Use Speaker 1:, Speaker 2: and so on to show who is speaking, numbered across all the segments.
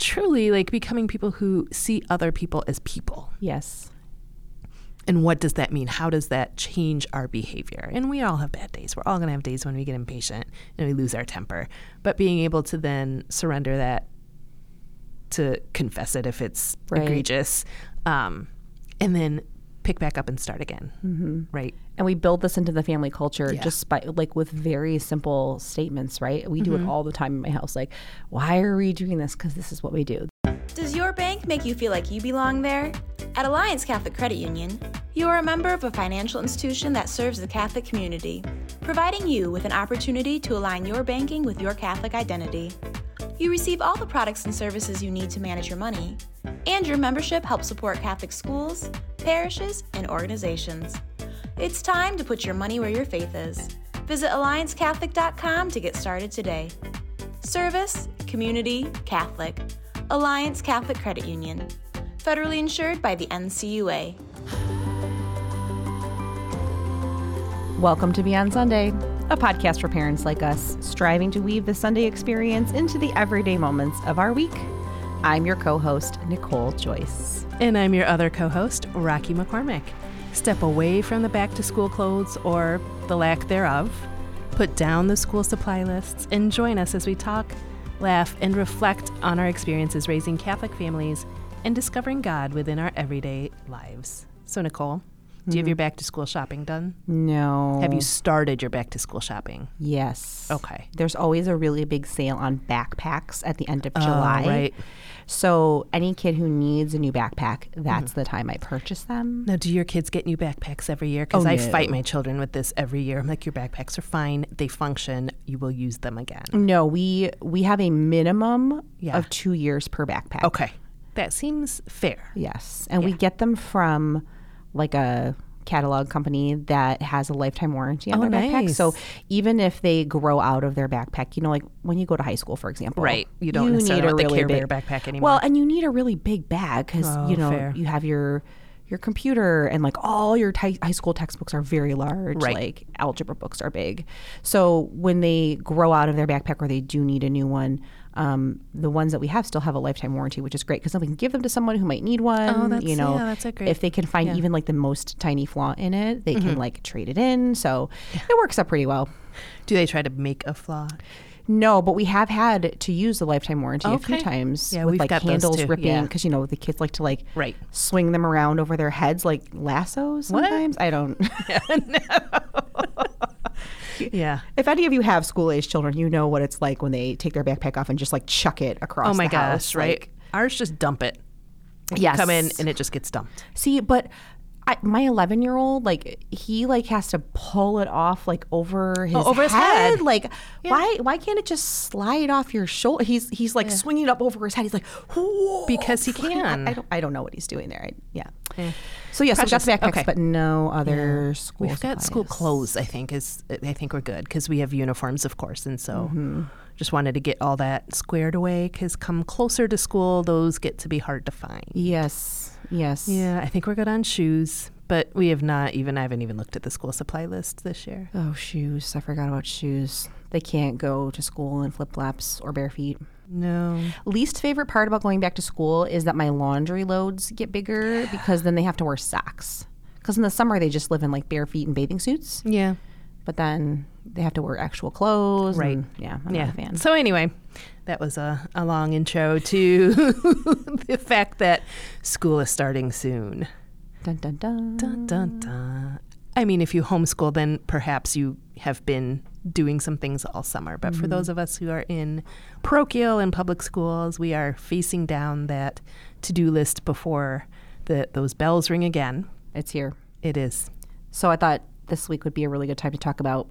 Speaker 1: truly like becoming people who see other people as people.
Speaker 2: Yes.
Speaker 1: And what does that mean? How does that change our behavior? And we all have bad days. We're all going to have days when we get impatient and we lose our temper. But being able to then surrender that to confess it if it's
Speaker 2: Right.
Speaker 1: egregious, um, and then pick back up and start again. Mm-hmm. Right.
Speaker 2: And we build this into the family culture
Speaker 1: Yeah.
Speaker 2: just by like with very simple statements, right? We do
Speaker 1: Mm-hmm.
Speaker 2: it all the time in my house. Like, why are we doing this? Because this is what we do.
Speaker 3: Does your bank make you feel like you belong there? At Alliance Catholic Credit Union, you are a member of a financial institution that serves the Catholic community, providing you with an opportunity to align your banking with your Catholic identity. You receive all the products and services you need to manage your money, and your membership helps support Catholic schools, parishes, and organizations. It's time to put your money where your faith is. Visit AllianceCatholic.com to get started today. Service, Community, Catholic. Alliance Catholic Credit Union. Federally insured by the NCUA.
Speaker 2: Welcome to Beyond Sunday, a podcast for parents like us, striving to weave the Sunday experience into the everyday moments of our week. I'm your co host, Nicole Joyce.
Speaker 1: And I'm your other co host, Rakhi McCormick. Step away from the back to school clothes or the lack thereof, put down the school supply lists, and join us as we talk, laugh, and reflect on our experiences raising Catholic families and discovering God within our everyday lives. So, Nicole, do you have mm-hmm. your back to school shopping done?
Speaker 2: No.
Speaker 1: Have you started your back to school shopping?
Speaker 2: Yes.
Speaker 1: Okay.
Speaker 2: There's always a really big sale on backpacks at the end of July.
Speaker 1: Oh, right.
Speaker 2: So any kid who needs a new backpack, that's mm-hmm. the time I purchase them.
Speaker 1: Now, do your kids get new backpacks every year? Because
Speaker 2: Oh,
Speaker 1: I
Speaker 2: no.
Speaker 1: fight my children with this every year. I'm like, your backpacks are fine. They function. You will use them again.
Speaker 2: No, we we have a minimum
Speaker 1: Yeah.
Speaker 2: of two years per backpack.
Speaker 1: Okay. That seems fair.
Speaker 2: Yes, and we get them from like a catalog company that has a lifetime warranty on
Speaker 1: Oh,
Speaker 2: their backpack. So even if they grow out of their backpack, you know, like when you go to high school, for example,
Speaker 1: Right. You don't necessarily want the Care Bear backpack anymore.
Speaker 2: Well, and you need a really big bag because
Speaker 1: Oh,
Speaker 2: you know
Speaker 1: fair.
Speaker 2: you have your your computer and like all your ti- high school textbooks are very large
Speaker 1: Right.
Speaker 2: like algebra books are big so when they grow out of their backpack or they do need a new one um, the ones that we have still have a lifetime warranty which is great because then we can give them to someone who might need one
Speaker 1: Oh, that's-
Speaker 2: you know
Speaker 1: yeah, that's a great-
Speaker 2: if they can find
Speaker 1: yeah. Mm-hmm.
Speaker 2: even like the most tiny flaw in it they can like trade it in so it works out pretty well
Speaker 1: Do they try to make a flaw?
Speaker 2: no, but we have had to use the lifetime warranty a few times
Speaker 1: Yeah,
Speaker 2: with
Speaker 1: we've
Speaker 2: like
Speaker 1: got those
Speaker 2: handles ripping
Speaker 1: yeah.
Speaker 2: because you know the kids like to like
Speaker 1: Right.
Speaker 2: swing them around over their heads like lassos
Speaker 1: What?
Speaker 2: sometimes. I don't.
Speaker 1: Yeah.
Speaker 2: if any of you have school age children, you know what it's like when they take their backpack off and just like chuck it across.
Speaker 1: Oh my
Speaker 2: the
Speaker 1: gosh,
Speaker 2: house.
Speaker 1: right?
Speaker 2: Like,
Speaker 1: Ours just dump it.
Speaker 2: yes,
Speaker 1: Come in and it just gets dumped.
Speaker 2: see, but. I, my 11 year old like he like has to pull it off like over his
Speaker 1: over his head.
Speaker 2: like why why can't it just slide off your shoulder he's he's like swinging it up over his head he's like "Whoa."
Speaker 1: Because he can.
Speaker 2: I, don't I don't know what he's doing there I, yeah so yes we got backpacks
Speaker 1: Okay.
Speaker 2: but no other school
Speaker 1: We've got school clothes. I think is I think we're good because we have uniforms, of course, and so
Speaker 2: Mm-hmm.
Speaker 1: Just wanted to get all that squared away. Because come closer to school, those get to be hard to find.
Speaker 2: yes yes
Speaker 1: Yeah, I think we're good on shoes, but we have not even. I haven't even looked at the school supply list this year.
Speaker 2: oh shoes I forgot about shoes they can't go to school in flip flops or bare feet
Speaker 1: No.
Speaker 2: Least favorite part about going back to school is that my laundry loads get bigger because then they have to wear socks. Because in the summer they just live in like bare feet and bathing suits,
Speaker 1: Yeah.
Speaker 2: But then they have to wear actual clothes.
Speaker 1: Right.
Speaker 2: and- yeah. I'm
Speaker 1: yeah.
Speaker 2: not a fan.
Speaker 1: So anyway, that was a, a long intro to the fact that school is starting soon.
Speaker 2: Dun dun dun.
Speaker 1: Dun, dun, dun. I mean, if you homeschool, then perhaps you have been doing some things all summer. But for mm-hmm. those of us who are in parochial and public schools, we are facing down that to do list before the, those bells ring again.
Speaker 2: It's here.
Speaker 1: It is.
Speaker 2: So I thought this week would be a really good time to talk about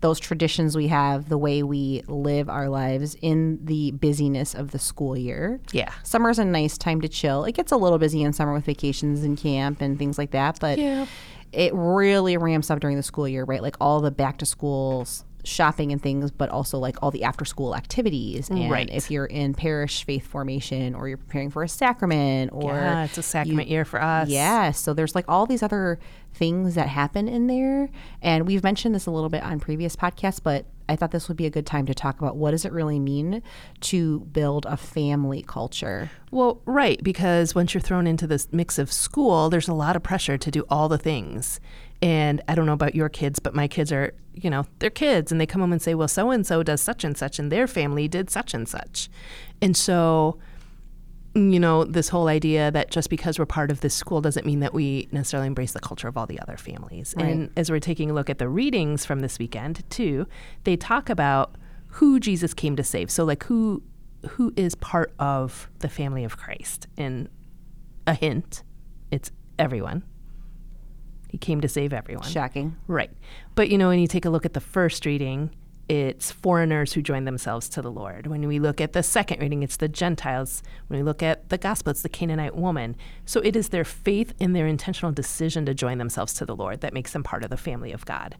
Speaker 2: those traditions we have, the way we live our lives in the busyness of the school year.
Speaker 1: Yeah.
Speaker 2: Summer's a nice time to chill. It gets a little busy in summer with vacations and camp and things like that, but
Speaker 1: Yeah.
Speaker 2: it really ramps up during the school year, right? Like all the back to school s- shopping and things, but also like all the after school activities. And
Speaker 1: Right.
Speaker 2: if you're in parish faith formation or you're preparing for a sacrament or
Speaker 1: yeah, it's a sacrament year for us.
Speaker 2: yeah, so there's like all these other things that happen in there. And we've mentioned this a little bit on previous podcasts, but I thought this would be a good time to talk about what does it really mean to build a family culture.
Speaker 1: Well, right, because once you're thrown into this mix of school, there's a lot of pressure to do all the things. And I don't know about your kids, but my kids are, you know, they're kids and they come home and say, well, so and so does such and such, and their family did such and such. And so, you know, this whole idea that just because we're part of this school doesn't mean that we necessarily embrace the culture of all the other families.
Speaker 2: Right.
Speaker 1: And as we're taking a look at the readings from this weekend, too, they talk about who Jesus came to save. So, like, who who is part of the family of Christ? And a hint, it's everyone. He came to save everyone.
Speaker 2: Shocking.
Speaker 1: Right. But you know, when you take a look at the first reading, it's foreigners who join themselves to the Lord. When we look at the second reading, it's the Gentiles. When we look at the gospel, it's the Canaanite woman. So it is their faith and their intentional decision to join themselves to the Lord that makes them part of the family of God.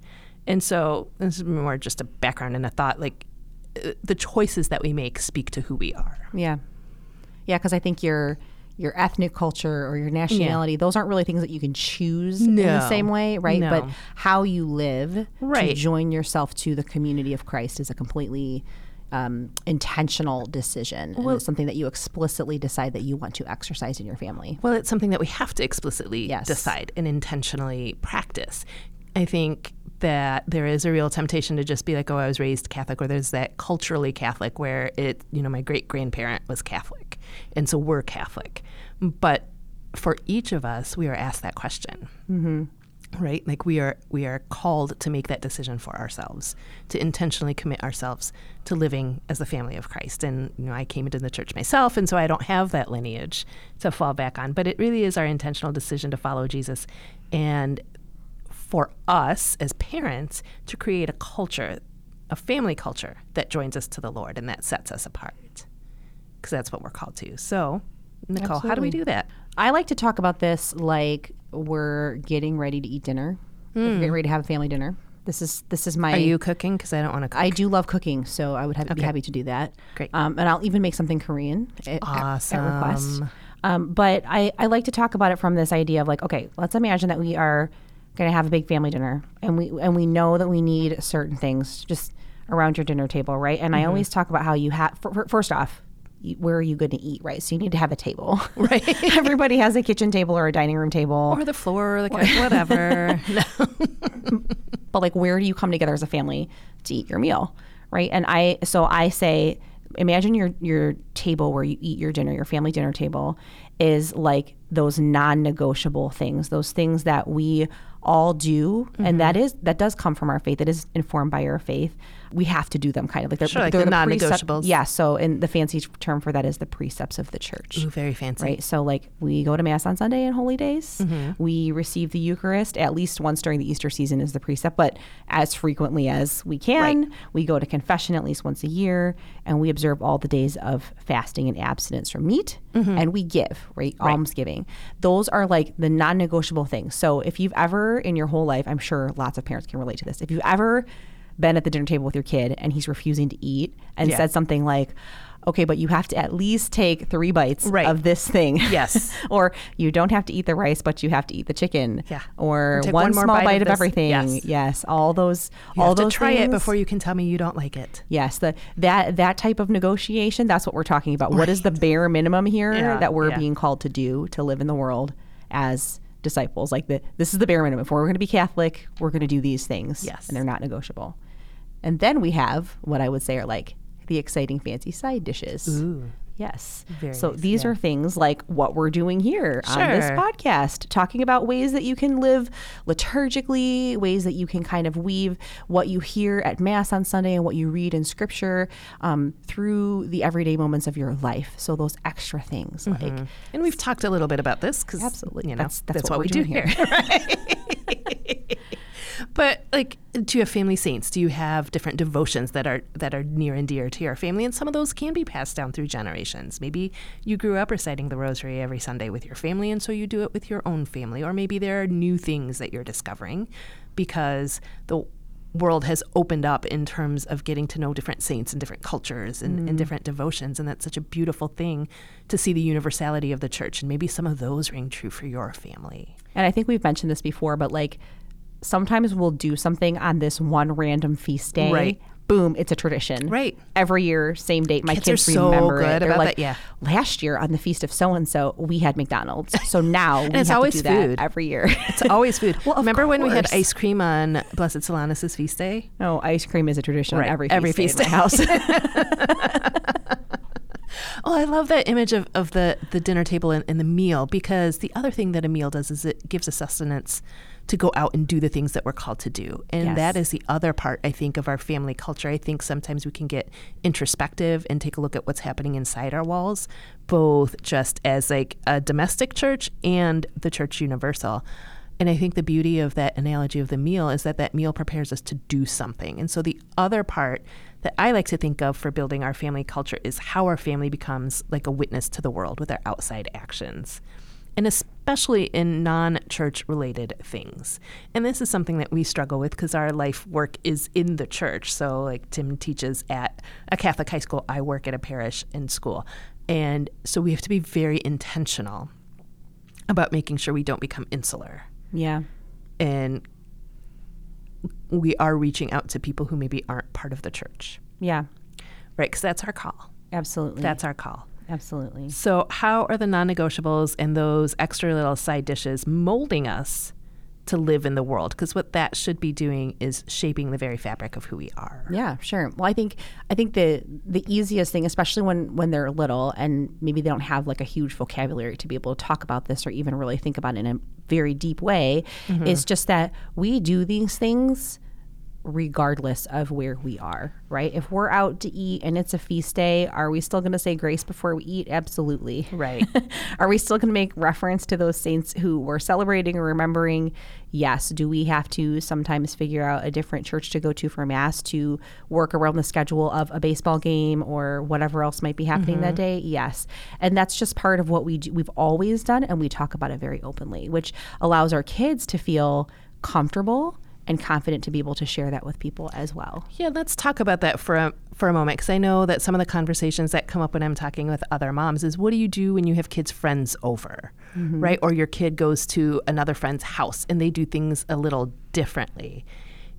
Speaker 1: And so this is more just a background and a thought like uh, the choices that we make speak to who we are.
Speaker 2: Yeah. Yeah, because I think your your ethnic culture or your nationality, those aren't really things that you can choose in the same way, right? But how you live to join yourself to the community of Christ is a completely um, intentional decision. and it's something that you explicitly decide that you want to exercise in your family.
Speaker 1: Well, it's something that we have to explicitly
Speaker 2: Yes.
Speaker 1: decide and intentionally practice. I think that there is a real temptation to just be like, oh, I was raised Catholic, or there's that culturally Catholic where it, you know, my great grandparent was Catholic, and so we're Catholic. But for each of us, we are asked that question. Mm-hmm. Right, like we are, we are called to make that decision for ourselves, to intentionally commit ourselves to living as the family of Christ. And you know, I came into the church myself, and so I don't have that lineage to fall back on. But it really is our intentional decision to follow Jesus, and for us as parents to create a culture, a family culture that joins us to the Lord and that sets us apart. Because that's what we're called to. So, Nicole, how do we do that?
Speaker 2: I like to talk about this like we're getting ready to eat dinner. Like we're getting ready to have a family dinner. This is this is my
Speaker 1: Are you cooking? Because I don't want to cook.
Speaker 2: I do love cooking, so I would have, be happy to do that.
Speaker 1: Great.
Speaker 2: Um, and I'll even make something Korean at, at- at request.
Speaker 1: Awesome.
Speaker 2: Um, but I, I like to talk about it from this idea of like, okay, let's imagine that we are going to have a big family dinner, and we and we know that we need certain things just around your dinner table, right? And
Speaker 1: Mm-hmm.
Speaker 2: I always talk about how you have. First off, you- where are you going to eat, right? So you need to have a table,
Speaker 1: Right.
Speaker 2: Everybody has a kitchen table or a dining room table.
Speaker 1: or the floor, or the couch, whatever.
Speaker 2: but like where do you come together as a family to eat your meal right and i so i say imagine your your table where you eat your dinner your family dinner table is like those non-negotiable things those things that we all do. And that mm-hmm. is that does come from our faith. It is informed by our faith we have to do them kind of like they're,
Speaker 1: Sure, like
Speaker 2: they're
Speaker 1: the
Speaker 2: precept-
Speaker 1: non-negotiables.
Speaker 2: yeah so and the fancy term for that is the precepts of the church
Speaker 1: Ooh, very fancy.
Speaker 2: right? So, like, we go to Mass on Sunday and holy days.
Speaker 1: Mm-hmm.
Speaker 2: We receive the Eucharist at least once during the Easter season, is the precept, but as frequently as we can. We go to confession at least once a year, and we observe all the days of fasting and abstinence from meat,
Speaker 1: Mm-hmm.
Speaker 2: and we give, right? Almsgiving. Those are like the non negotiable things. So, if you've ever in your whole life, I'm sure lots of parents can relate to this, if you've ever been at the dinner table with your kid and he's refusing to eat and
Speaker 1: Yeah.
Speaker 2: said something like, Okay, but you have to at least take three bites
Speaker 1: Right.
Speaker 2: of this thing.
Speaker 1: Yes.
Speaker 2: or you don't have to eat the rice, but you have to eat the chicken.
Speaker 1: Yeah.
Speaker 2: Or one,
Speaker 1: one
Speaker 2: small
Speaker 1: bite
Speaker 2: bite,
Speaker 1: of
Speaker 2: of, everything.
Speaker 1: Yes.
Speaker 2: Yes. All those.
Speaker 1: You
Speaker 2: all
Speaker 1: have to
Speaker 2: those
Speaker 1: try it before you can tell me you don't like it.
Speaker 2: Yes, the that that type of negotiation. That's what we're talking about. What is the bare minimum here
Speaker 1: Yeah,
Speaker 2: that we're
Speaker 1: yeah.
Speaker 2: being called to do to live in the world as disciples? Like the this is the bare minimum. If we're going to be Catholic, we're going to do these things.
Speaker 1: Yes.
Speaker 2: and they're not negotiable. And then we have what I would say are like the exciting, fancy side dishes.
Speaker 1: Ooh.
Speaker 2: Yes.
Speaker 1: Very
Speaker 2: so
Speaker 1: nice,
Speaker 2: these
Speaker 1: yeah.
Speaker 2: are things like what we're doing here on this podcast, talking about ways that you can live liturgically, ways that you can kind of weave what you hear at Mass on Sunday and what you read in Scripture um, through the everyday moments of your life. So those extra things like
Speaker 1: And we've talked a little bit about this because
Speaker 2: Absolutely.
Speaker 1: you know
Speaker 2: That's-
Speaker 1: that's,
Speaker 2: that's
Speaker 1: what,
Speaker 2: what
Speaker 1: we do
Speaker 2: doing
Speaker 1: here. but like, do you have family saints? Do you have different devotions that are that are near and dear to your family? And some of those can be passed down through generations. Maybe you grew up reciting the Rosary every Sunday with your family, and so you do it with your own family. Or maybe there are new things that you're discovering because the world has opened up in terms of getting to know different saints and different cultures and, and mm. different devotions. And that's such a beautiful thing to see the universality of the church. And maybe some of those ring true for your family.
Speaker 2: And I think we've mentioned this before, but like sometimes we'll do something on this one random feast day.
Speaker 1: Right.
Speaker 2: boom, it's a tradition.
Speaker 1: Right.
Speaker 2: Every year, same date. My
Speaker 1: Kids
Speaker 2: kids,
Speaker 1: are so
Speaker 2: remember
Speaker 1: good
Speaker 2: it. They're
Speaker 1: about
Speaker 2: like,
Speaker 1: that, yeah.
Speaker 2: last year on the feast of so and so, we had McDonald's. So now we
Speaker 1: it's
Speaker 2: have
Speaker 1: always
Speaker 2: to do that
Speaker 1: food.
Speaker 2: every year.
Speaker 1: It's always food.
Speaker 2: Well,
Speaker 1: Remember when we had ice cream on Blessed Solanus' feast day?
Speaker 2: oh, ice cream is a tradition
Speaker 1: Right.
Speaker 2: on every
Speaker 1: Every
Speaker 2: feast,
Speaker 1: feast
Speaker 2: day house.
Speaker 1: Oh, I love that image of, of the, the dinner table and, and the meal because the other thing that a meal does is it gives us sustenance to go out and do the things that we're called to do. And
Speaker 2: Yes.
Speaker 1: that is the other part, I think, of our family culture. I think sometimes we can get introspective and take a look at what's happening inside our walls, both just as like a domestic church and the church universal. And I think the beauty of that analogy of the meal is that that meal prepares us to do something. And so the other part that I like to think of for building our family culture is how our family becomes like a witness to the world with our outside actions. And especially in non church related things. And this is something that we struggle with because our life work is in the church. So, like Tim teaches at a Catholic high school, I work at a parish in school. And so we have to be very intentional about making sure we don't become insular
Speaker 2: yeah.
Speaker 1: and we are reaching out to people who maybe aren't part of the church,
Speaker 2: Yeah.
Speaker 1: right? Because that's our call.
Speaker 2: Absolutely.
Speaker 1: That's our call.
Speaker 2: absolutely.
Speaker 1: So, how are the non negotiables and those extra little side dishes molding us to live in the world? Because what that should be doing is shaping the very fabric of who we are.
Speaker 2: Yeah, sure. Well, I think I think the the easiest thing, especially when when they're little and maybe they don't have like a huge vocabulary to be able to talk about this or even really think about it in a very deep way, mm-hmm. is just that we do these things regardless of where we are, right? If we're out to eat and it's a feast day, are we still going to say grace before we eat? Absolutely.
Speaker 1: Right.
Speaker 2: Are we still going to make reference to those saints who we're celebrating or remembering? Yes. Do we have to sometimes figure out a different church to go to for Mass to work around the schedule of a baseball game or whatever else might be happening that mm-hmm. day? Yes. And that's just part of what we do, we've always done, and we talk about it very openly, which allows our kids to feel comfortable and confident to be able to share that with people as well.
Speaker 1: Yeah, let's talk about that for a, for a moment because I know that some of the conversations that come up when I'm talking with other moms is what do you do when you have kids' friends over, mm-hmm. right? Or your kid goes to another friend's house and they do things a little differently.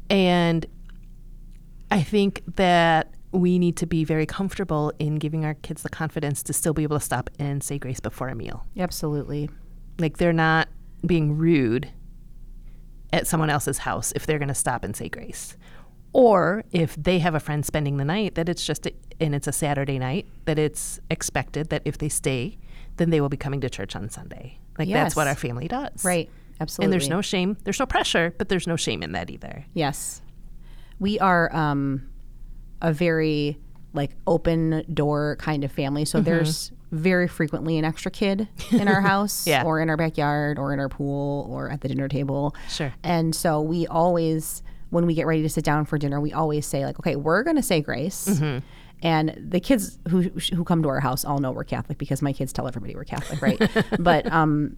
Speaker 1: And I think that we need to be very comfortable in giving our kids the confidence to still be able to stop and say grace before a meal.
Speaker 2: Absolutely.
Speaker 1: Like they're not being rude at someone else's house if they're going to stop and say grace. Or if they have a friend spending the night, that it's just, a, and it's a Saturday night, that it's expected that if they stay, then they will be coming to church on Sunday. Like that's what our family does.
Speaker 2: Right. Absolutely.
Speaker 1: And there's no shame, there's no pressure, but there's no shame in that either.
Speaker 2: Yes. We are um, a very like open door kind of family. So there's very frequently an extra kid in our house
Speaker 1: Yeah.
Speaker 2: or in our backyard or in our pool or at the dinner table.
Speaker 1: Sure.
Speaker 2: And so we always when we get ready to sit down for dinner, we always say like, okay, we're going to say grace. And the kids who who come to our house all know we're Catholic because my kids tell everybody we're Catholic, right? but um,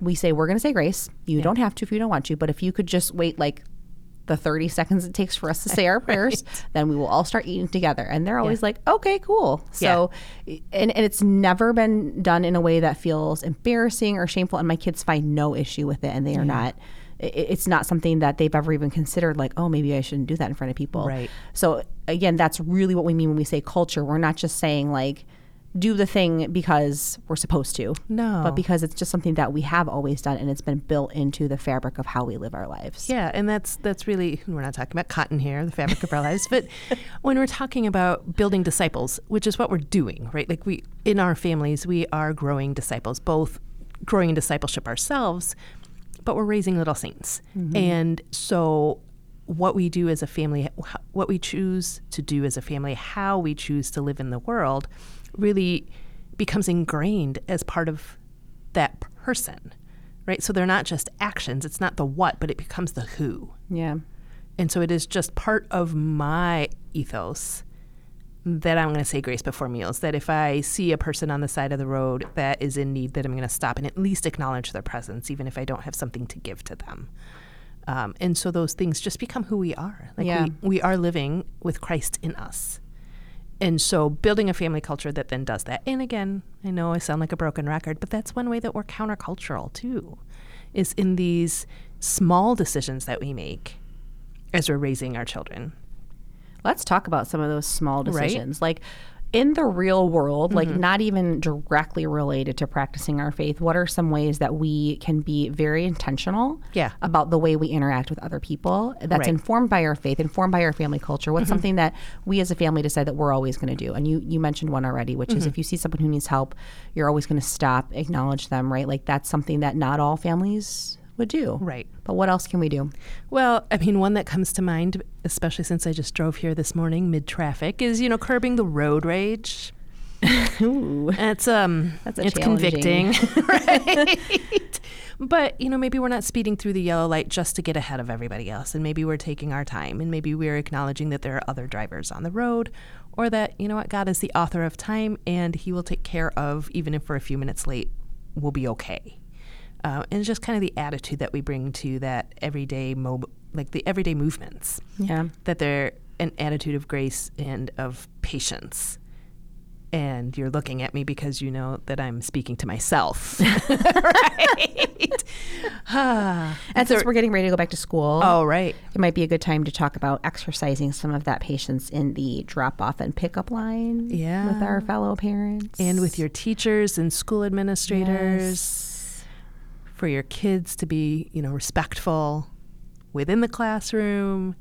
Speaker 2: we say we're going to say grace. You don't have to if you don't want to, but if you could just wait like the 30 seconds it takes for us to say our prayers, then we will all start eating together. And they're always like, okay, cool. So, and, and it's never been done in a way that feels embarrassing or shameful. And my kids find no issue with it. And they are not, i- it's not something that they've ever even considered like, oh, maybe I shouldn't do that in front of people.
Speaker 1: Right.
Speaker 2: So, again, that's really what we mean when we say culture. We're not just saying like, do the thing because we're supposed to.
Speaker 1: No.
Speaker 2: But because it's just something that we have always done and it's been built into the fabric of how we live our lives.
Speaker 1: Yeah, and that's that's really we're not talking about cotton here, the fabric of our lives, but when we're talking about building disciples, which is what we're doing, right? Like we in our families, we are growing disciples, both growing in discipleship ourselves, but we're raising little saints. Mm-hmm. And so what we do as a family, what we choose to do as a family, how we choose to live in the world really becomes ingrained as part of that person, right? So they're not just actions, it's not the what, but it becomes the who.
Speaker 2: Yeah.
Speaker 1: And so it is just part of my ethos that I'm going to say grace before meals. That if I see a person on the side of the road that is in need, that I'm going to stop and at least acknowledge their presence, even if I don't have something to give to them. Um, and so those things just become who we are. Like
Speaker 2: Yeah.
Speaker 1: we, we are living with Christ in us. And so building a family culture that then does that. And again, I know I sound like a broken record, but that's one way that we're countercultural too, is in these small decisions that we make as we're raising our children.
Speaker 2: Let's talk about some of those small decisions. Like in the real world, like
Speaker 1: Mm-hmm.
Speaker 2: not even directly related to practicing our faith, what are some ways that we can be very intentional
Speaker 1: Yeah.
Speaker 2: about the way we interact with other people that's
Speaker 1: Right. Mm-hmm.
Speaker 2: informed by our faith, informed by our family culture? What's something that we as a family decide that we're always going to do? And you you mentioned one already, which
Speaker 1: Mm-hmm.
Speaker 2: is if you see someone who needs help, you're always going to stop, acknowledge them, right? Like that's something that not all families would do.
Speaker 1: Right.
Speaker 2: But what else can we do?
Speaker 1: Well, I mean, one that comes to mind, especially since I just drove here this morning mid traffic, is you know curbing the road rage.
Speaker 2: Ooh.
Speaker 1: It's um,
Speaker 2: That's a
Speaker 1: it's convicting, right? But you know, maybe we're not speeding through the yellow light just to get ahead of everybody else, and maybe we're taking our time, and maybe we're acknowledging that there are other drivers on the road, or that you know what, God is the author of time, and He will take care of even if we're a few minutes late, we'll be okay. Uh, and just kind of the attitude that we bring to that everyday mo- like the everyday movements
Speaker 2: Yeah.
Speaker 1: that they're an attitude of grace and of patience. And you're looking at me because you know that I'm speaking to myself. right? Ah.
Speaker 2: And since we're getting ready to go back to school,
Speaker 1: oh, right.
Speaker 2: it might be a good time to talk about exercising some of that patience in the drop off and pickup line
Speaker 1: Yeah.
Speaker 2: with our fellow parents.
Speaker 1: And with your teachers and school administrators,
Speaker 2: Yes.
Speaker 1: For your kids to be, you know, respectful within the classroom.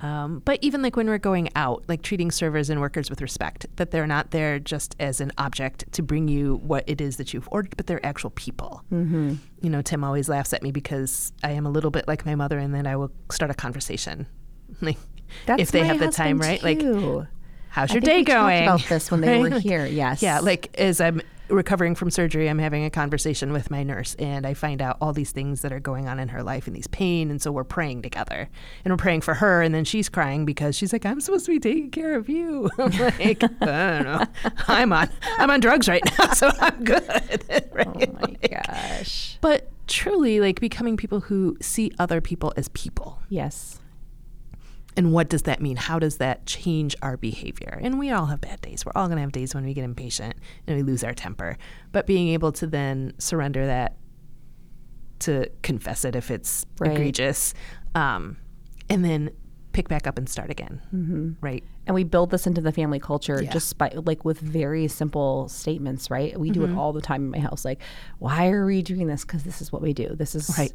Speaker 1: Um, but even like when we're going out, like treating servers and workers with respect, that they're not there just as an object to bring you what it is that you've ordered, but they're actual people. Mm-hmm. You know, Tim always laughs at me because I am a little bit like my mother, and then I will start a conversation. Like,
Speaker 2: That's
Speaker 1: if they have the time, right? Like,
Speaker 2: too.
Speaker 1: how's
Speaker 2: I
Speaker 1: your day going?
Speaker 2: about this when they were here, yes.
Speaker 1: Yeah, like as I'm recovering from surgery, I'm having a conversation with my nurse, and I find out all these things that are going on in her life and these pain, and so we're praying together, and we're praying for her, and then she's crying because she's like, "I'm supposed to be taking care of you." I'm like, I don't know, I'm on I'm on drugs right now, so I'm good. right?
Speaker 2: Oh my gosh.
Speaker 1: But truly, like becoming people who see other people as people.
Speaker 2: Yes.
Speaker 1: And what does that mean? How does that change our behavior? And we all have bad days. We're all going to have days when we get impatient and we lose our temper. But being able to then surrender that to confess it if it's
Speaker 2: Right.
Speaker 1: egregious, um, and then pick back up and start again. Mm-hmm. Right.
Speaker 2: And we build this into the family culture
Speaker 1: Yeah.
Speaker 2: just by like with very simple statements, right? We
Speaker 1: Mm-hmm.
Speaker 2: do it all the time in my house. Like, why are we doing this? Because this is what we do. This is
Speaker 1: Right.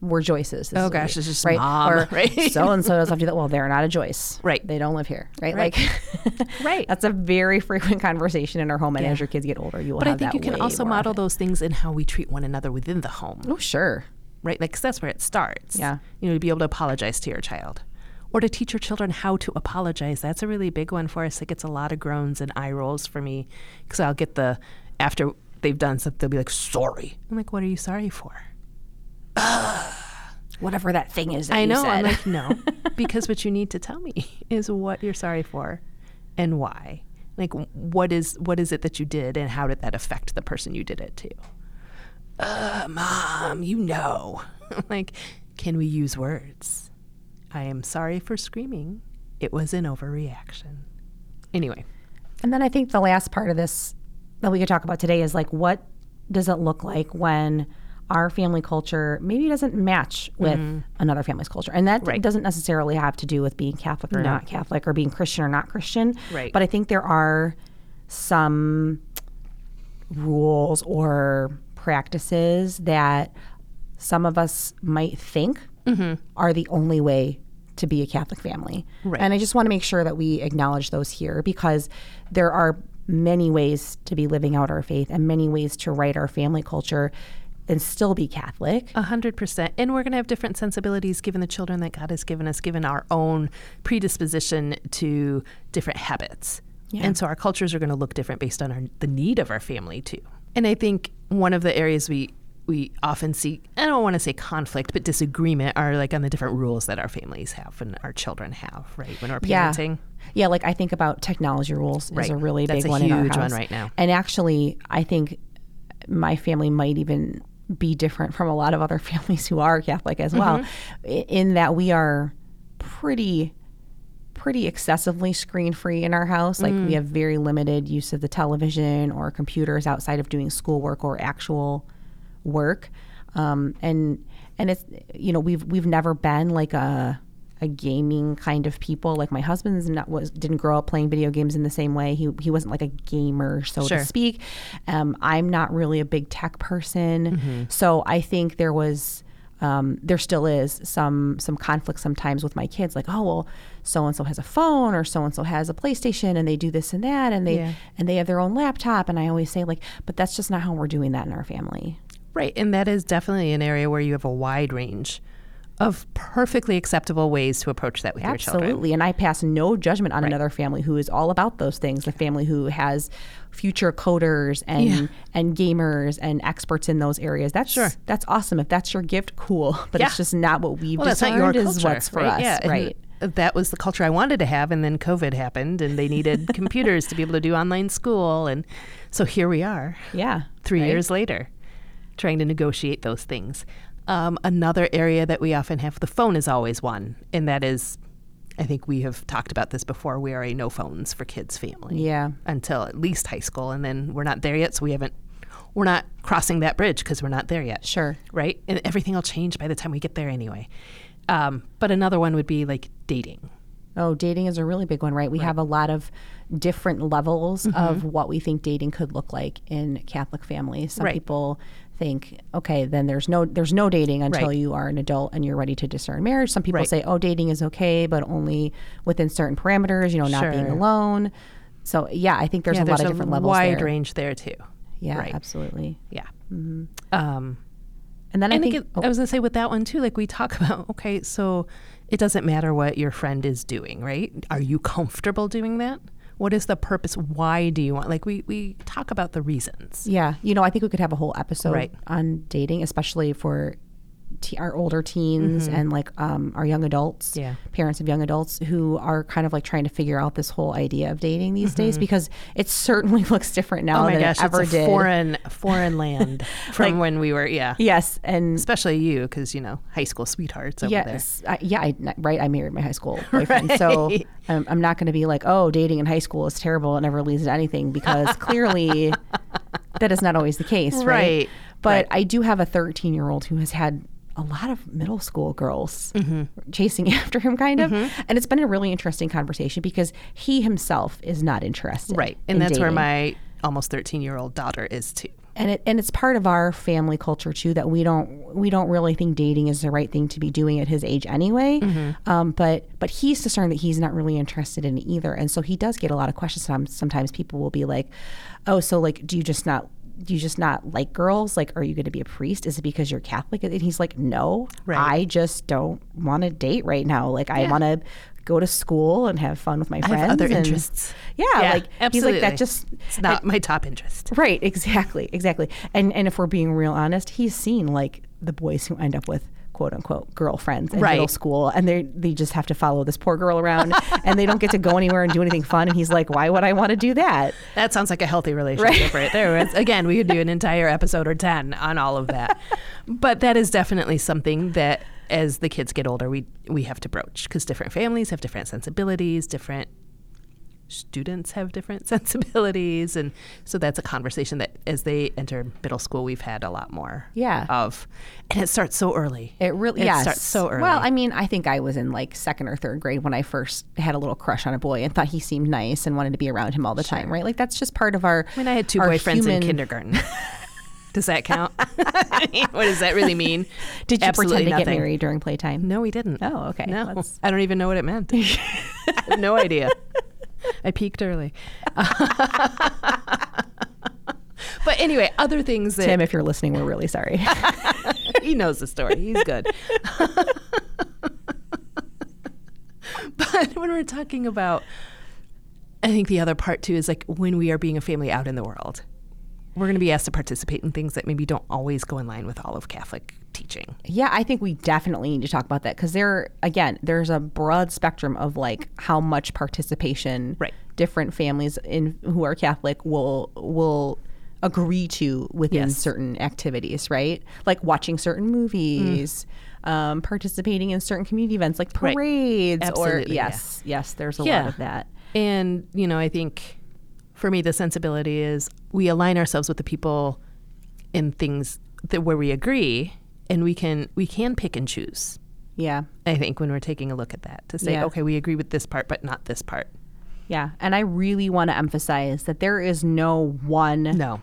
Speaker 2: We're Joyce's.
Speaker 1: Oh gosh, it's just
Speaker 2: right.
Speaker 1: mom,
Speaker 2: Or
Speaker 1: right?
Speaker 2: so and so does not do that. Well, they're not a Joyce.
Speaker 1: Right.
Speaker 2: They don't live here. Right.
Speaker 1: Right.
Speaker 2: Like,
Speaker 1: Right.
Speaker 2: That's a very frequent conversation in our home. And
Speaker 1: Yeah.
Speaker 2: as your kids get older, you will
Speaker 1: But I think you can also model those things in how we treat one another within the home.
Speaker 2: Oh, sure.
Speaker 1: right? Like, 'cause that's where it starts.
Speaker 2: Yeah.
Speaker 1: You know, to be able to apologize to your child or to teach your children how to apologize. That's a really big one for us. It gets a lot of groans and eye rolls for me because I'll get the, after they've done something, they'll be like, sorry. I'm like, what are you sorry for?
Speaker 2: Whatever that thing is. That
Speaker 1: I know. I'm like, no, because what you need to tell me is what you're sorry for and why. Like, what is what is it that you did, and how did that affect the person you did it to? Uh, mom, you know. like, can we use words? I am sorry for screaming. It was an overreaction. Anyway,
Speaker 2: And then I think the last part of this that we could talk about today is like, what does it look like when our family culture maybe doesn't match with another family's culture? And that
Speaker 1: Mm-hmm. Right.
Speaker 2: doesn't necessarily have to do with being Catholic or
Speaker 1: No.
Speaker 2: not Catholic or being Christian or not Christian.
Speaker 1: Right.
Speaker 2: But I think there are some rules or practices that some of us might think are the only way to be a Catholic family.
Speaker 1: Right.
Speaker 2: And I just want to make sure that we acknowledge those here because there are many ways to be living out our faith and many ways to write our family culture and still be Catholic.
Speaker 1: A hundred percent. And we're going to have different sensibilities given the children that God has given us, given our own predisposition to different habits. And so our cultures are going to look different based on our, the need of our family too. And I think one of the areas we we often see I don't want to say conflict, but disagreement are like on the different rules that our families have and our children have, right? When we're parenting.
Speaker 2: Yeah, like I think about technology rules is a really
Speaker 1: That's
Speaker 2: big
Speaker 1: a
Speaker 2: one in our
Speaker 1: huge one
Speaker 2: house.
Speaker 1: right now.
Speaker 2: And actually, I think my family might even be different from a lot of other families who are Catholic as well,
Speaker 1: Mm-hmm.
Speaker 2: in that we are pretty pretty excessively screen free in our house. Like
Speaker 1: Mm.
Speaker 2: we have very limited use of the television or computers outside of doing schoolwork or actual work. Um, and and it's you know we've we've never been like a a gaming kind of people. Like my husband's not was didn't grow up playing video games in the same way. He he wasn't like a gamer, so
Speaker 1: Sure.
Speaker 2: to speak. Um, I'm not really a big tech person,
Speaker 1: Mm-hmm.
Speaker 2: so I think there was. Um, there still is some some conflict sometimes with my kids, like, oh well, so and so has a phone or so and so has a PlayStation, and they do this and that, and they
Speaker 1: Yeah.
Speaker 2: and they have their own laptop, and I always say like, but that's just not how we're doing that in our family.
Speaker 1: Right. And that is definitely an area where you have a wide range of perfectly acceptable ways to approach that with your children.
Speaker 2: Absolutely. And I pass no judgment on another family who is all about those things. The family who has future coders and
Speaker 1: Yeah.
Speaker 2: and gamers and experts in those areas. That's
Speaker 1: Sure.
Speaker 2: that's awesome. If that's your gift, cool. But
Speaker 1: Yeah.
Speaker 2: it's just not what we've
Speaker 1: Well, that's not your
Speaker 2: discerned
Speaker 1: culture.
Speaker 2: is what's for
Speaker 1: right?
Speaker 2: us.
Speaker 1: Yeah. and
Speaker 2: right.
Speaker 1: That was the culture I wanted to have, and then COVID happened, and they needed computers to be able to do online school, and so here we are,
Speaker 2: Yeah.
Speaker 1: three
Speaker 2: right?
Speaker 1: years later, trying to negotiate those things. Um, another area that we often have the phone is always one, and that is, I think we have talked about this before. We are a no phones for kids family.
Speaker 2: Yeah.
Speaker 1: until at least high school, and then we're not there yet, so we haven't. We're not crossing that bridge because we're not there yet
Speaker 2: Sure.
Speaker 1: right? And everything will change by the time we get there anyway. Um, but another one would be like dating.
Speaker 2: Oh, dating is a really big one, right? We have a lot of different levels
Speaker 1: Mm-hmm.
Speaker 2: of what we think dating could look like in Catholic families. Some
Speaker 1: Right.
Speaker 2: people think, okay, then there's no there's no dating until
Speaker 1: Right.
Speaker 2: you are an adult and you're ready to discern marriage. Some people
Speaker 1: Right.
Speaker 2: say, oh, dating is okay, but only within certain parameters. You know, not being alone. So yeah, I think there's
Speaker 1: yeah,
Speaker 2: a
Speaker 1: there's
Speaker 2: lot of different levels
Speaker 1: wide
Speaker 2: there.
Speaker 1: range there too.
Speaker 2: Yeah,
Speaker 1: right.
Speaker 2: absolutely.
Speaker 1: Yeah. Um,
Speaker 2: And then I think
Speaker 1: again,
Speaker 2: oh,
Speaker 1: I was gonna say with that one too. Like we talk about, okay, so it doesn't matter what your friend is doing, right? Are you comfortable doing that? What is the purpose? Why do you want? Like we we talk about the reasons.
Speaker 2: Yeah, you know, I think we could have a whole episode
Speaker 1: Right.
Speaker 2: on dating, especially for te- our older teens and like um, our young adults,
Speaker 1: Mm-hmm. Yeah.
Speaker 2: parents of young adults who are kind of like trying to figure out this whole idea of dating these
Speaker 1: Mm-hmm.
Speaker 2: days because it certainly looks different now
Speaker 1: Oh my
Speaker 2: than
Speaker 1: gosh,
Speaker 2: it ever
Speaker 1: it's a
Speaker 2: did.
Speaker 1: foreign foreign land from when we were yeah.
Speaker 2: yes, and
Speaker 1: Especially you, because you know high school sweethearts over there.
Speaker 2: yes, I, yeah, I, right. I married my high school boyfriend, so I'm, I'm not going to be like, oh, dating in high school is terrible. It never leads to anything because clearly that is not always the case, right?
Speaker 1: Right,
Speaker 2: But
Speaker 1: right.
Speaker 2: I do have a 13 year old who has had a lot of middle school girls
Speaker 1: Mm-hmm.
Speaker 2: chasing after him, kind of, and it's been a really interesting conversation because he himself is not interested,
Speaker 1: Right. And
Speaker 2: in
Speaker 1: that's where my almost 13 year old daughter is too.
Speaker 2: and it and it's part of our family culture too that we don't we don't really think dating is the right thing to be doing at his age anyway.
Speaker 1: Mm-hmm.
Speaker 2: Um, but but he's discerned that he's not really interested in it either, and so he does get a lot of questions. Sometimes people will be like, "Oh, so like, do you just not?" Do you just not like girls? Like, are you going to be a priest? Is it because you're Catholic? And he's like, no,
Speaker 1: Right.
Speaker 2: I just don't want to date right now. Like, I want to go to school and have fun with my friends.
Speaker 1: other
Speaker 2: and-
Speaker 1: interests.
Speaker 2: Yeah, like he's like that. Just
Speaker 1: It's not my top interest.
Speaker 2: Right, exactly, exactly. And and if we're being real honest, he's seen like the boys who end up with quote unquote girlfriends in middle school and they they just have to follow this poor girl around and they don't get to go anywhere and do anything fun and he's like, Why would I want to do that?
Speaker 1: That sounds like a healthy relationship right, there. It's- Again, we could do an entire episode or 10 on all of that. but that is definitely something that as the kids get older, we, we have to broach because different families have different sensibilities, different students have different sensibilities. And so that's a conversation that as they enter middle school, we've had a lot more
Speaker 2: Yeah.
Speaker 1: of. And it starts so early.
Speaker 2: It really
Speaker 1: it
Speaker 2: yes.
Speaker 1: starts so early.
Speaker 2: Well, I mean, I think I was in like second or third grade when I first had a little crush on a boy and thought he seemed nice and wanted to be around him all the time, right? Like that's just part of our
Speaker 1: I mean, I had two boyfriends
Speaker 2: human-
Speaker 1: in kindergarten. Does that count? what does that really mean?
Speaker 2: Did you
Speaker 1: Absolutely
Speaker 2: pretend to get
Speaker 1: nothing.
Speaker 2: married during playtime?
Speaker 1: No, we didn't.
Speaker 2: Oh, okay.
Speaker 1: No,
Speaker 2: Let's-
Speaker 1: I don't even know what it meant. No idea. I peaked early. but anyway, other things that
Speaker 2: Tim, if you're listening, we're really sorry.
Speaker 1: he knows the story. He's good. but when we're talking about, I think the other part too is like when we are being a family out in the world, we're going to be asked to participate in things that maybe don't always go in line with all of Catholic teaching.
Speaker 2: Yeah, I think we definitely need to talk about that because there, again, there's a broad spectrum of like how much participation
Speaker 1: Right.
Speaker 2: different families in who are Catholic will will agree to within
Speaker 1: Yes.
Speaker 2: certain activities, right? Like watching certain movies, um, participating in certain community events like
Speaker 1: Mm. Right.
Speaker 2: parades, or
Speaker 1: Absolutely, yeah.
Speaker 2: yes, yes, there's a
Speaker 1: Yeah.
Speaker 2: lot of that.
Speaker 1: And, you know, I think for me, the sensibility is we align ourselves with the people in things that where we agree and we can we can pick and choose
Speaker 2: Yeah.
Speaker 1: I think when we're taking a look at that to say,
Speaker 2: Yeah.
Speaker 1: okay, we agree with this part, but not this part.
Speaker 2: Yeah. And I really want to emphasize that there is no one
Speaker 1: No.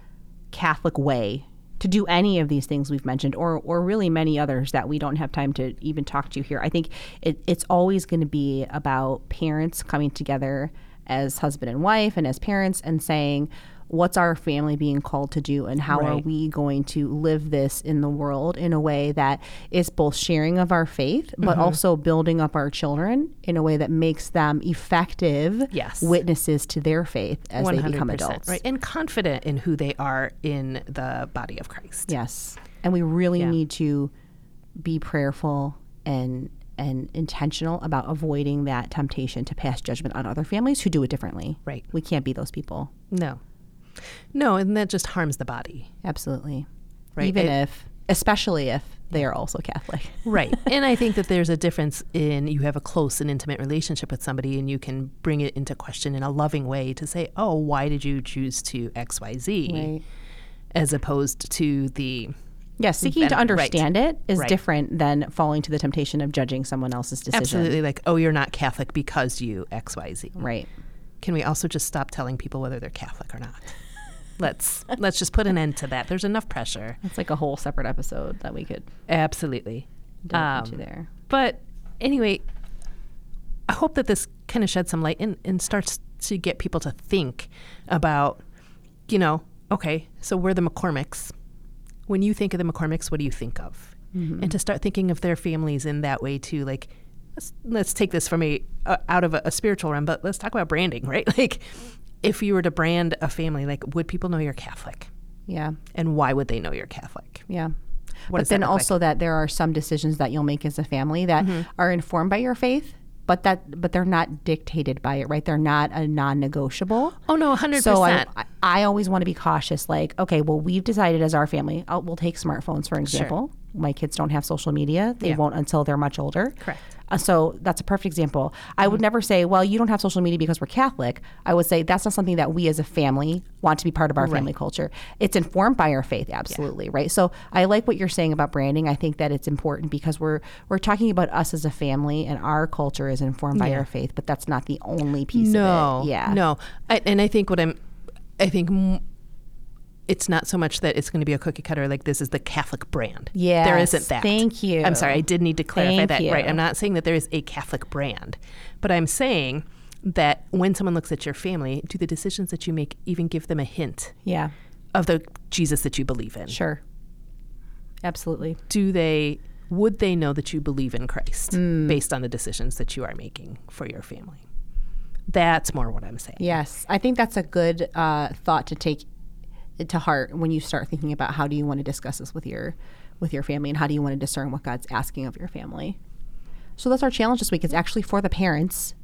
Speaker 2: Catholic way to do any of these things we've mentioned, or or really many others that we don't have time to even talk to here. I think it, it's always going to be about parents coming together as husband and wife and as parents and saying, what's our family being called to do and how are we going to live this in the world in a way that is both sharing of our faith but
Speaker 1: Mm-hmm.
Speaker 2: also building up our children in a way that makes them effective
Speaker 1: Yes.
Speaker 2: witnesses to their faith as they become adults
Speaker 1: Right. And confident in who they are in the body of Christ.
Speaker 2: Yes. And we really
Speaker 1: Yeah.
Speaker 2: need to be prayerful and and intentional about avoiding that temptation to pass judgment on other families who do it differently.
Speaker 1: Right.
Speaker 2: We can't be those people.
Speaker 1: No. No, and that just harms the body.
Speaker 2: Absolutely.
Speaker 1: Right.
Speaker 2: Even
Speaker 1: It-
Speaker 2: if especially if they are also Catholic.
Speaker 1: Right. and I think that there's a difference in you have a close and intimate relationship with somebody and you can bring it into question in a loving way to say, oh, why did you choose to XYZ?
Speaker 2: Right.
Speaker 1: As opposed to the,
Speaker 2: Yeah, seeking to
Speaker 1: Ven- right.
Speaker 2: understand it is
Speaker 1: Right.
Speaker 2: different than falling to the temptation of judging someone else's decision.
Speaker 1: absolutely like, oh, you're not Catholic because you XYZ.
Speaker 2: Right.
Speaker 1: Can we also just stop telling people whether they're Catholic or not? let's let's just put an end to that. There's enough pressure.
Speaker 2: It's like a whole separate episode that we could
Speaker 1: Absolutely. Um,
Speaker 2: into there.
Speaker 1: But anyway, I hope that this kind of sheds some light and, and starts to get people to think about, you know, okay, so we're the McCormicks. When you think of the McCormicks, what do you think of? And to start thinking of their families in that way too. Like, let's, let's take this from a uh, out of a, a spiritual realm, but let's talk about branding, right? Like, if you were to brand a family, like, would people know you're Catholic?
Speaker 2: Yeah.
Speaker 1: And why would they know you're Catholic?
Speaker 2: Yeah.
Speaker 1: What
Speaker 2: but
Speaker 1: does that
Speaker 2: then
Speaker 1: like?
Speaker 2: also that there are some decisions that you'll make as a family that
Speaker 1: Mm-hmm.
Speaker 2: are informed by your faith, but that but they're not dictated by it, right? They're not a non-negotiable.
Speaker 1: Oh no, 100%
Speaker 2: So I. I always want to be cautious. Like, okay, well, we've decided as our family, i we'll take smartphones for example. My kids don't have social media; they
Speaker 1: Yeah.
Speaker 2: won't until they're much older.
Speaker 1: Correct.
Speaker 2: Uh, so that's a perfect example. I would never say, well, you don't have social media because we're Catholic. I would say that's not something that we as a family want to be part of our family culture. It's informed by our faith, absolutely, right? So I like what you're saying about branding. I think that it's important because we're we're talking about us as a family and our culture is informed by our faith, but that's not the only piece
Speaker 1: no,
Speaker 2: of it. Yeah.
Speaker 1: no. I, and I think what I'm, I think m- it's not so much that it's going to be a cookie cutter like this is the Catholic brand. Yeah.
Speaker 2: Yes,
Speaker 1: isn't that.
Speaker 2: thank you.
Speaker 1: I'm sorry, I did need to clarify
Speaker 2: Thank
Speaker 1: that.
Speaker 2: you.
Speaker 1: Right, I'm not saying that there is a Catholic brand, but I'm saying that when someone looks at your family, do the decisions that you make even give them a hint
Speaker 2: Yeah.
Speaker 1: of the Jesus that you believe in?
Speaker 2: Sure. Absolutely.
Speaker 1: Do they? Would they know that you believe in Christ
Speaker 2: Hmm.
Speaker 1: based on the decisions that you are making for your family? That's more what I'm saying.
Speaker 2: Yes, I think that's a good uh, thought to take to heart when you start thinking about how do you want to discuss this with your with your family and how do you want to discern what God's asking of your family. So that's our challenge this week. It's actually for the parents,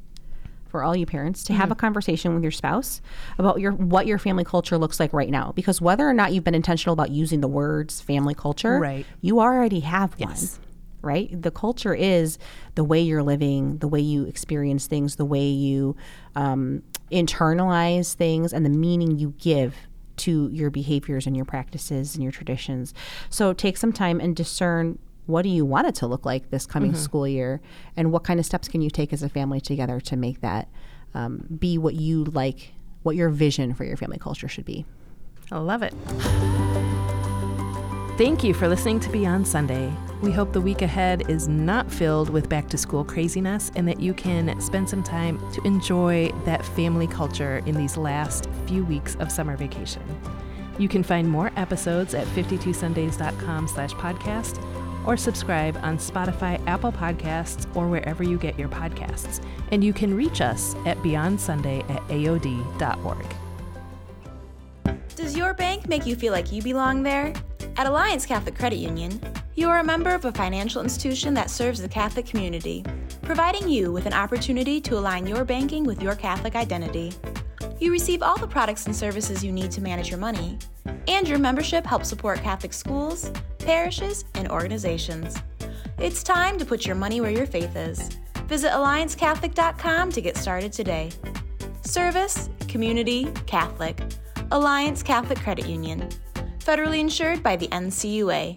Speaker 2: for all you parents, to
Speaker 1: Mm-hmm.
Speaker 2: have a conversation with your spouse about your what your family culture looks like right now. Because whether or not you've been intentional about using the words family culture,
Speaker 1: Right.
Speaker 2: you already have
Speaker 1: Yes.
Speaker 2: one right? The culture is the way you're living, the way you experience things, the way you um, internalize things, and the meaning you give to your behaviors and your practices and your traditions. So take some time and discern what do you want it to look like this coming school year, and what kind of steps can you take as a family together to make that um, be what you like, what your vision for your family culture should be.
Speaker 1: I love it. Thank you for listening to Beyond Sunday. We hope the week ahead is not filled with back to school craziness and that you can spend some time to enjoy that family culture in these last few weeks of summer vacation. You can find more episodes at 52sundays.com slash podcast or subscribe on Spotify, Apple Podcasts, or wherever you get your podcasts. And you can reach us at beyondsunday at aod.org.
Speaker 3: Does your bank make you feel like you belong there? At Alliance Catholic Credit Union, you are a member of a financial institution that serves the Catholic community, providing you with an opportunity to align your banking with your Catholic identity. You receive all the products and services you need to manage your money, and your membership helps support Catholic schools, parishes, and organizations. It's time to put your money where your faith is. Visit AllianceCatholic.com to get started today. Service, Community, Catholic. Alliance Catholic Credit Union. Federally insured by the NCUA.